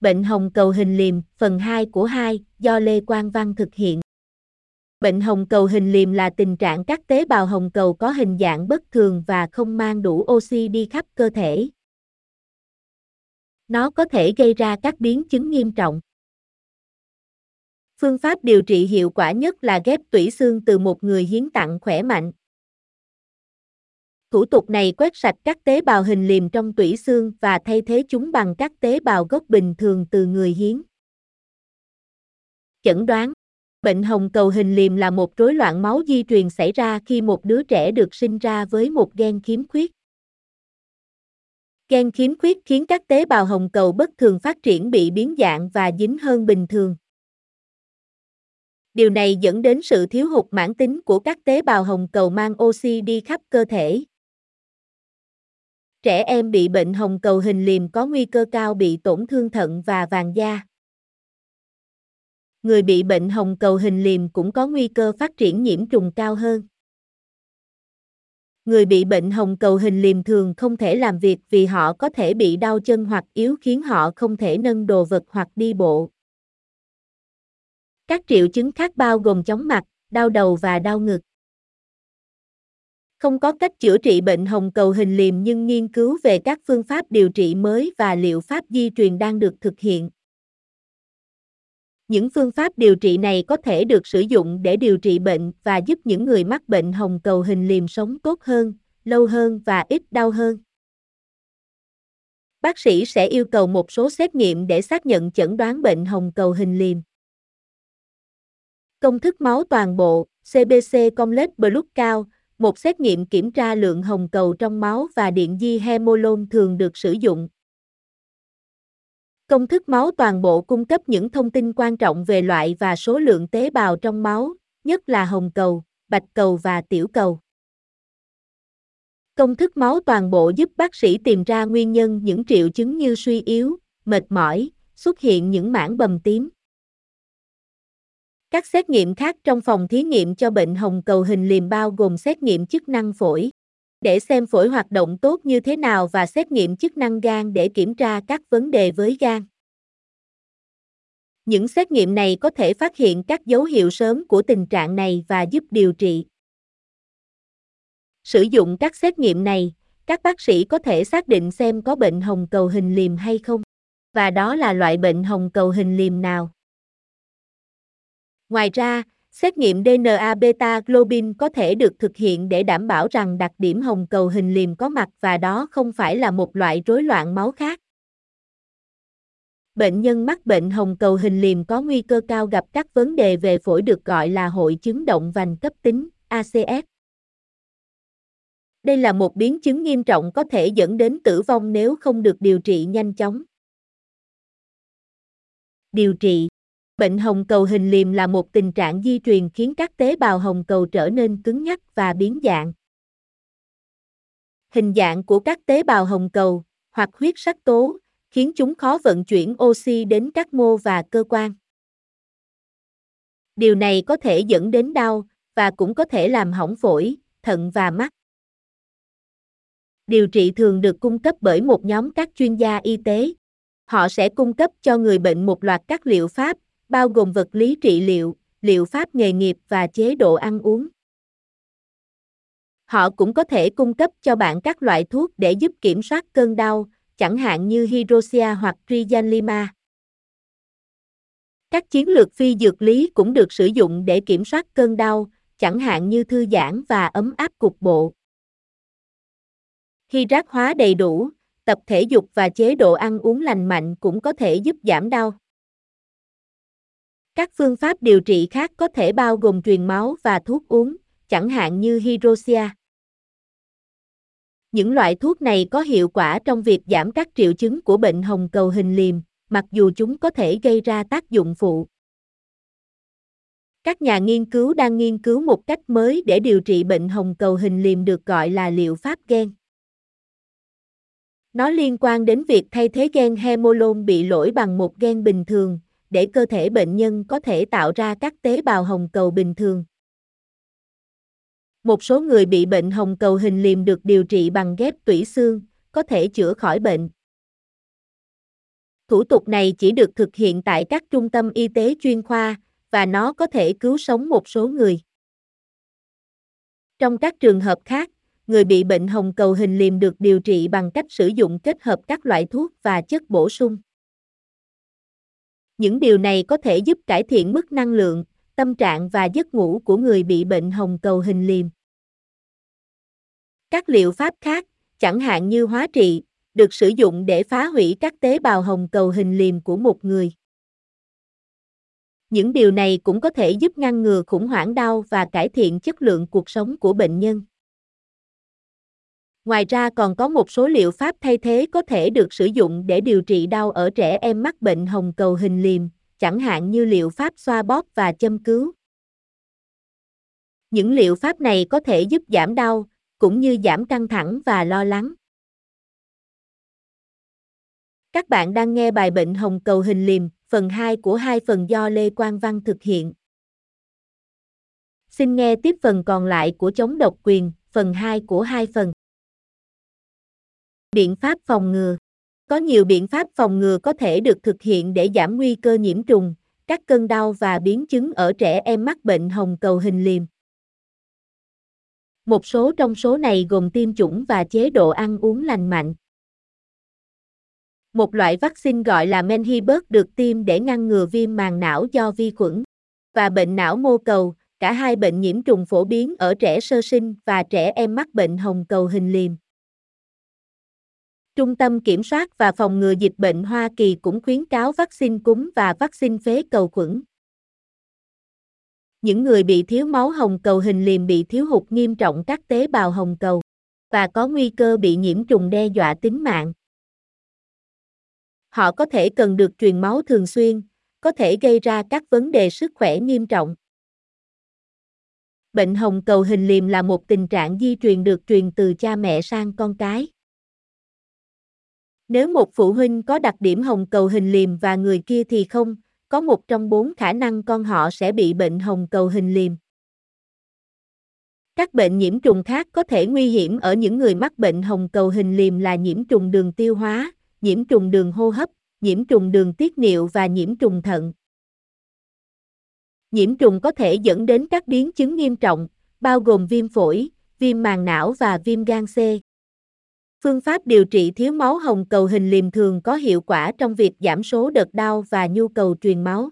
Bệnh hồng cầu hình liềm, phần 2 của 2, do Lê Quang Văn thực hiện. Bệnh hồng cầu hình liềm là tình trạng các tế bào hồng cầu có hình dạng bất thường và không mang đủ oxy đi khắp cơ thể. Nó có thể gây ra các biến chứng nghiêm trọng. Phương pháp điều trị hiệu quả nhất là ghép tủy xương từ một người hiến tặng khỏe mạnh. Thủ tục này quét sạch các tế bào hình liềm trong tủy xương và thay thế chúng bằng các tế bào gốc bình thường từ người hiến. Chẩn đoán Bệnh hồng cầu hình liềm là một rối loạn máu di truyền xảy ra khi một đứa trẻ được sinh ra với một gen khiếm khuyết. Gen khiếm khuyết khiến các tế bào hồng cầu bất thường phát triển bị biến dạng và dính hơn bình thường. Điều này dẫn đến sự thiếu hụt mãn tính của các tế bào hồng cầu mang oxy đi khắp cơ thể. Trẻ em bị bệnh hồng cầu hình liềm có nguy cơ cao bị tổn thương thận và vàng da. Người bị bệnh hồng cầu hình liềm cũng có nguy cơ phát triển nhiễm trùng cao hơn. Người bị bệnh hồng cầu hình liềm thường không thể làm việc vì họ có thể bị đau chân hoặc yếu khiến họ không thể nâng đồ vật hoặc đi bộ. Các triệu chứng khác bao gồm chóng mặt, đau đầu và đau ngực. Không có cách chữa trị bệnh hồng cầu hình liềm nhưng nghiên cứu về các phương pháp điều trị mới và liệu pháp di truyền đang được thực hiện. Những phương pháp điều trị này có thể được sử dụng để điều trị bệnh và giúp những người mắc bệnh hồng cầu hình liềm sống tốt hơn, lâu hơn và ít đau hơn. Bác sĩ sẽ yêu cầu một số xét nghiệm để xác nhận chẩn đoán bệnh hồng cầu hình liềm. Công thức máu toàn bộ, CBC Complete Blood cao, một xét nghiệm kiểm tra lượng hồng cầu trong máu và điện di hemolon thường được sử dụng. Công thức máu toàn bộ cung cấp những thông tin quan trọng về loại và số lượng tế bào trong máu, nhất là hồng cầu, bạch cầu và tiểu cầu. Công thức máu toàn bộ giúp bác sĩ tìm ra nguyên nhân những triệu chứng như suy yếu, mệt mỏi, xuất hiện những mảng bầm tím. Các xét nghiệm khác trong phòng thí nghiệm cho bệnh hồng cầu hình liềm bao gồm xét nghiệm chức năng phổi, để xem phổi hoạt động tốt như thế nào và xét nghiệm chức năng gan để kiểm tra các vấn đề với gan. Những xét nghiệm này có thể phát hiện các dấu hiệu sớm của tình trạng này và giúp điều trị. Sử dụng các xét nghiệm này, các bác sĩ có thể xác định xem có bệnh hồng cầu hình liềm hay không, và đó là loại bệnh hồng cầu hình liềm nào. Ngoài ra, xét nghiệm DNA beta globin có thể được thực hiện để đảm bảo rằng đặc điểm hồng cầu hình liềm có mặt và đó không phải là một loại rối loạn máu khác. Bệnh nhân mắc bệnh hồng cầu hình liềm có nguy cơ cao gặp các vấn đề về phổi được gọi là hội chứng động vành cấp tính, ACS. Đây là một biến chứng nghiêm trọng có thể dẫn đến tử vong nếu không được điều trị nhanh chóng. Điều trị Bệnh hồng cầu hình liềm là một tình trạng di truyền khiến các tế bào hồng cầu trở nên cứng nhắc và biến dạng. Hình dạng của các tế bào hồng cầu, hoặc huyết sắc tố, khiến chúng khó vận chuyển oxy đến các mô và cơ quan. Điều này có thể dẫn đến đau, và cũng có thể làm hỏng phổi, thận và mắt. Điều trị thường được cung cấp bởi một nhóm các chuyên gia y tế. Họ sẽ cung cấp cho người bệnh một loạt các liệu pháp, bao gồm vật lý trị liệu, liệu pháp nghề nghiệp và chế độ ăn uống. Họ cũng có thể cung cấp cho bạn các loại thuốc để giúp kiểm soát cơn đau, chẳng hạn như Hydroxia hoặc Trianlima. Các chiến lược phi dược lý cũng được sử dụng để kiểm soát cơn đau, chẳng hạn như thư giãn và ấm áp cục bộ. Hydrat hóa đầy đủ, tập thể dục và chế độ ăn uống lành mạnh cũng có thể giúp giảm đau. Các phương pháp điều trị khác có thể bao gồm truyền máu và thuốc uống, chẳng hạn như Hydroxia. Những loại thuốc này có hiệu quả trong việc giảm các triệu chứng của bệnh hồng cầu hình liềm, mặc dù chúng có thể gây ra tác dụng phụ. Các nhà nghiên cứu đang nghiên cứu một cách mới để điều trị bệnh hồng cầu hình liềm được gọi là liệu pháp gen. Nó liên quan đến việc thay thế gen hemolon bị lỗi bằng một gen bình thường, để cơ thể bệnh nhân có thể tạo ra các tế bào hồng cầu bình thường. Một số người bị bệnh hồng cầu hình liềm được điều trị bằng ghép tủy xương, có thể chữa khỏi bệnh. Thủ tục này chỉ được thực hiện tại các trung tâm y tế chuyên khoa, và nó có thể cứu sống một số người. Trong các trường hợp khác, người bị bệnh hồng cầu hình liềm được điều trị bằng cách sử dụng kết hợp các loại thuốc và chất bổ sung. Những điều này có thể giúp cải thiện mức năng lượng, tâm trạng và giấc ngủ của người bị bệnh hồng cầu hình liềm. Các liệu pháp khác, chẳng hạn như hóa trị, được sử dụng để phá hủy các tế bào hồng cầu hình liềm của một người. Những điều này cũng có thể giúp ngăn ngừa khủng hoảng đau và cải thiện chất lượng cuộc sống của bệnh nhân. Ngoài ra còn có một số liệu pháp thay thế có thể được sử dụng để điều trị đau ở trẻ em mắc bệnh hồng cầu hình liềm, chẳng hạn như liệu pháp xoa bóp và châm cứu. Những liệu pháp này có thể giúp giảm đau, cũng như giảm căng thẳng và lo lắng. Các bạn đang nghe bài bệnh hồng cầu hình liềm, phần 2 của hai phần do Lê Quang Văn thực hiện. Xin nghe tiếp phần còn lại của chống độc quyền, phần 2 của hai phần. Biện pháp phòng ngừa Có nhiều biện pháp phòng ngừa có thể được thực hiện để giảm nguy cơ nhiễm trùng, các cơn đau và biến chứng ở trẻ em mắc bệnh hồng cầu hình liềm. Một số trong số này gồm tiêm chủng và chế độ ăn uống lành mạnh. Một loại vaccine gọi là Menhibert được tiêm để ngăn ngừa viêm màng não do vi khuẩn và bệnh não mô cầu, cả hai bệnh nhiễm trùng phổ biến ở trẻ sơ sinh và trẻ em mắc bệnh hồng cầu hình liềm. Trung tâm Kiểm soát và Phòng ngừa Dịch bệnh Hoa Kỳ cũng khuyến cáo vaccine cúm và vaccine phế cầu khuẩn. Những người bị thiếu máu hồng cầu hình liềm bị thiếu hụt nghiêm trọng các tế bào hồng cầu và có nguy cơ bị nhiễm trùng đe dọa tính mạng. Họ có thể cần được truyền máu thường xuyên, có thể gây ra các vấn đề sức khỏe nghiêm trọng. Bệnh hồng cầu hình liềm là một tình trạng di truyền được truyền từ cha mẹ sang con cái. Nếu một phụ huynh có đặc điểm hồng cầu hình liềm và người kia thì không, có một trong bốn khả năng con họ sẽ bị bệnh hồng cầu hình liềm. Các bệnh nhiễm trùng khác có thể nguy hiểm ở những người mắc bệnh hồng cầu hình liềm là nhiễm trùng đường tiêu hóa, nhiễm trùng đường hô hấp, nhiễm trùng đường tiết niệu và nhiễm trùng thận. Nhiễm trùng có thể dẫn đến các biến chứng nghiêm trọng, bao gồm viêm phổi, viêm màng não và viêm gan C. Phương pháp điều trị thiếu máu hồng cầu hình liềm thường có hiệu quả trong việc giảm số đợt đau và nhu cầu truyền máu.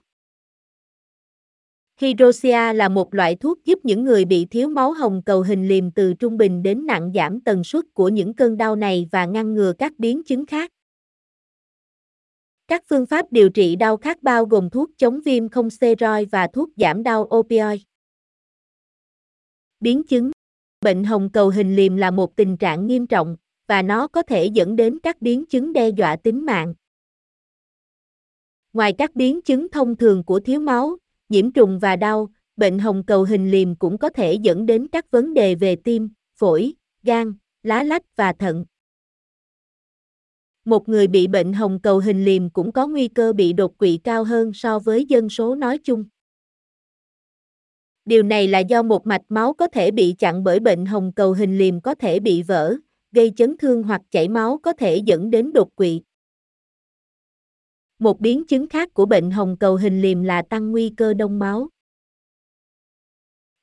Hydroxia là một loại thuốc giúp những người bị thiếu máu hồng cầu hình liềm từ trung bình đến nặng giảm tần suất của những cơn đau này và ngăn ngừa các biến chứng khác. Các phương pháp điều trị đau khác bao gồm thuốc chống viêm không steroid và thuốc giảm đau opioid. Biến chứng Bệnh hồng cầu hình liềm là một tình trạng nghiêm trọng, và nó có thể dẫn đến các biến chứng đe dọa tính mạng. Ngoài các biến chứng thông thường của thiếu máu, nhiễm trùng và đau, bệnh hồng cầu hình liềm cũng có thể dẫn đến các vấn đề về tim, phổi, gan, lá lách và thận. Một người bị bệnh hồng cầu hình liềm cũng có nguy cơ bị đột quỵ cao hơn so với dân số nói chung. Điều này là do một mạch máu có thể bị chặn bởi bệnh hồng cầu hình liềm có thể bị vỡ, gây chấn thương hoặc chảy máu có thể dẫn đến đột quỵ. Một biến chứng khác của bệnh hồng cầu hình liềm là tăng nguy cơ đông máu.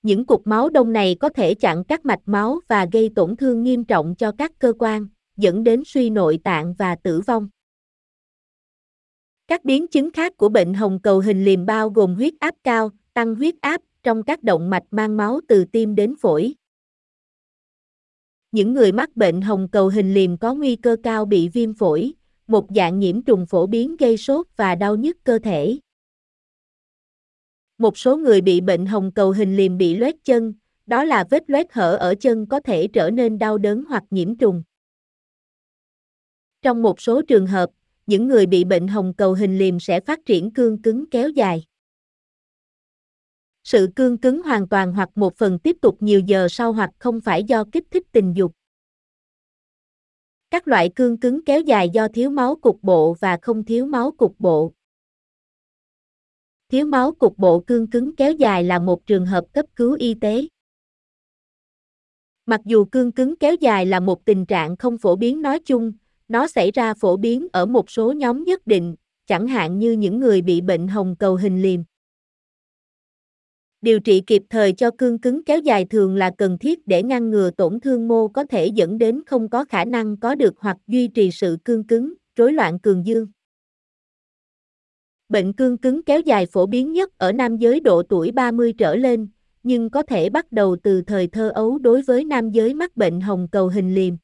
Những cục máu đông này có thể chặn các mạch máu và gây tổn thương nghiêm trọng cho các cơ quan, dẫn đến suy nội tạng và tử vong. Các biến chứng khác của bệnh hồng cầu hình liềm bao gồm huyết áp cao, tăng huyết áp trong các động mạch mang máu từ tim đến phổi. Những người mắc bệnh hồng cầu hình liềm có nguy cơ cao bị viêm phổi, một dạng nhiễm trùng phổ biến gây sốt và đau nhức cơ thể. Một số người bị bệnh hồng cầu hình liềm bị loét chân, đó là vết loét hở ở chân có thể trở nên đau đớn hoặc nhiễm trùng. Trong một số trường hợp, những người bị bệnh hồng cầu hình liềm sẽ phát triển cương cứng kéo dài. Sự cương cứng hoàn toàn hoặc một phần tiếp tục nhiều giờ sau hoặc không phải do kích thích tình dục. Các loại cương cứng kéo dài do thiếu máu cục bộ và không thiếu máu cục bộ. Thiếu máu cục bộ cương cứng kéo dài là một trường hợp cấp cứu y tế. Mặc dù cương cứng kéo dài là một tình trạng không phổ biến nói chung, nó xảy ra phổ biến ở một số nhóm nhất định, chẳng hạn như những người bị bệnh hồng cầu hình liềm. Điều trị kịp thời cho cương cứng kéo dài thường là cần thiết để ngăn ngừa tổn thương mô có thể dẫn đến không có khả năng có được hoặc duy trì sự cương cứng, rối loạn cường dương. Bệnh cương cứng kéo dài phổ biến nhất ở nam giới độ tuổi 30 trở lên, nhưng có thể bắt đầu từ thời thơ ấu đối với nam giới mắc bệnh hồng cầu hình liềm.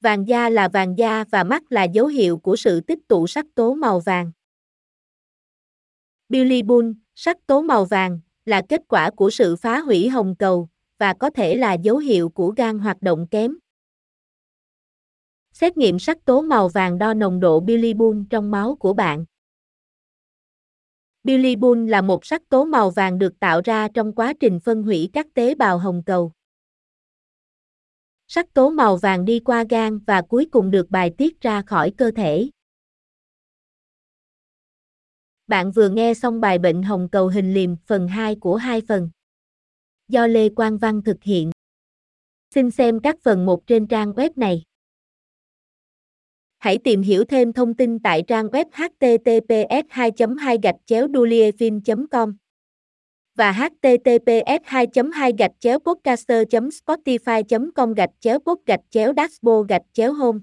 Vàng da là vàng da và mắt là dấu hiệu của sự tích tụ sắc tố màu vàng. Bilirubin, sắc tố màu vàng, là kết quả của sự phá hủy hồng cầu, và có thể là dấu hiệu của gan hoạt động kém. Xét nghiệm sắc tố màu vàng đo nồng độ bilirubin trong máu của bạn. Bilirubin là một sắc tố màu vàng được tạo ra trong quá trình phân hủy các tế bào hồng cầu. Sắc tố màu vàng đi qua gan và cuối cùng được bài tiết ra khỏi cơ thể. Bạn vừa nghe xong bài bệnh hồng cầu hình liềm, phần 2 của hai phần. Do Lê Quang Văn thực hiện. Xin xem các phần 1 trên trang web này. Hãy tìm hiểu thêm thông tin tại trang web https 2 2 gạch chéo com và https 2 2 gạch chéo podcaster spotify com gạch chéo pod gạch chéo dashboard gạch chéo home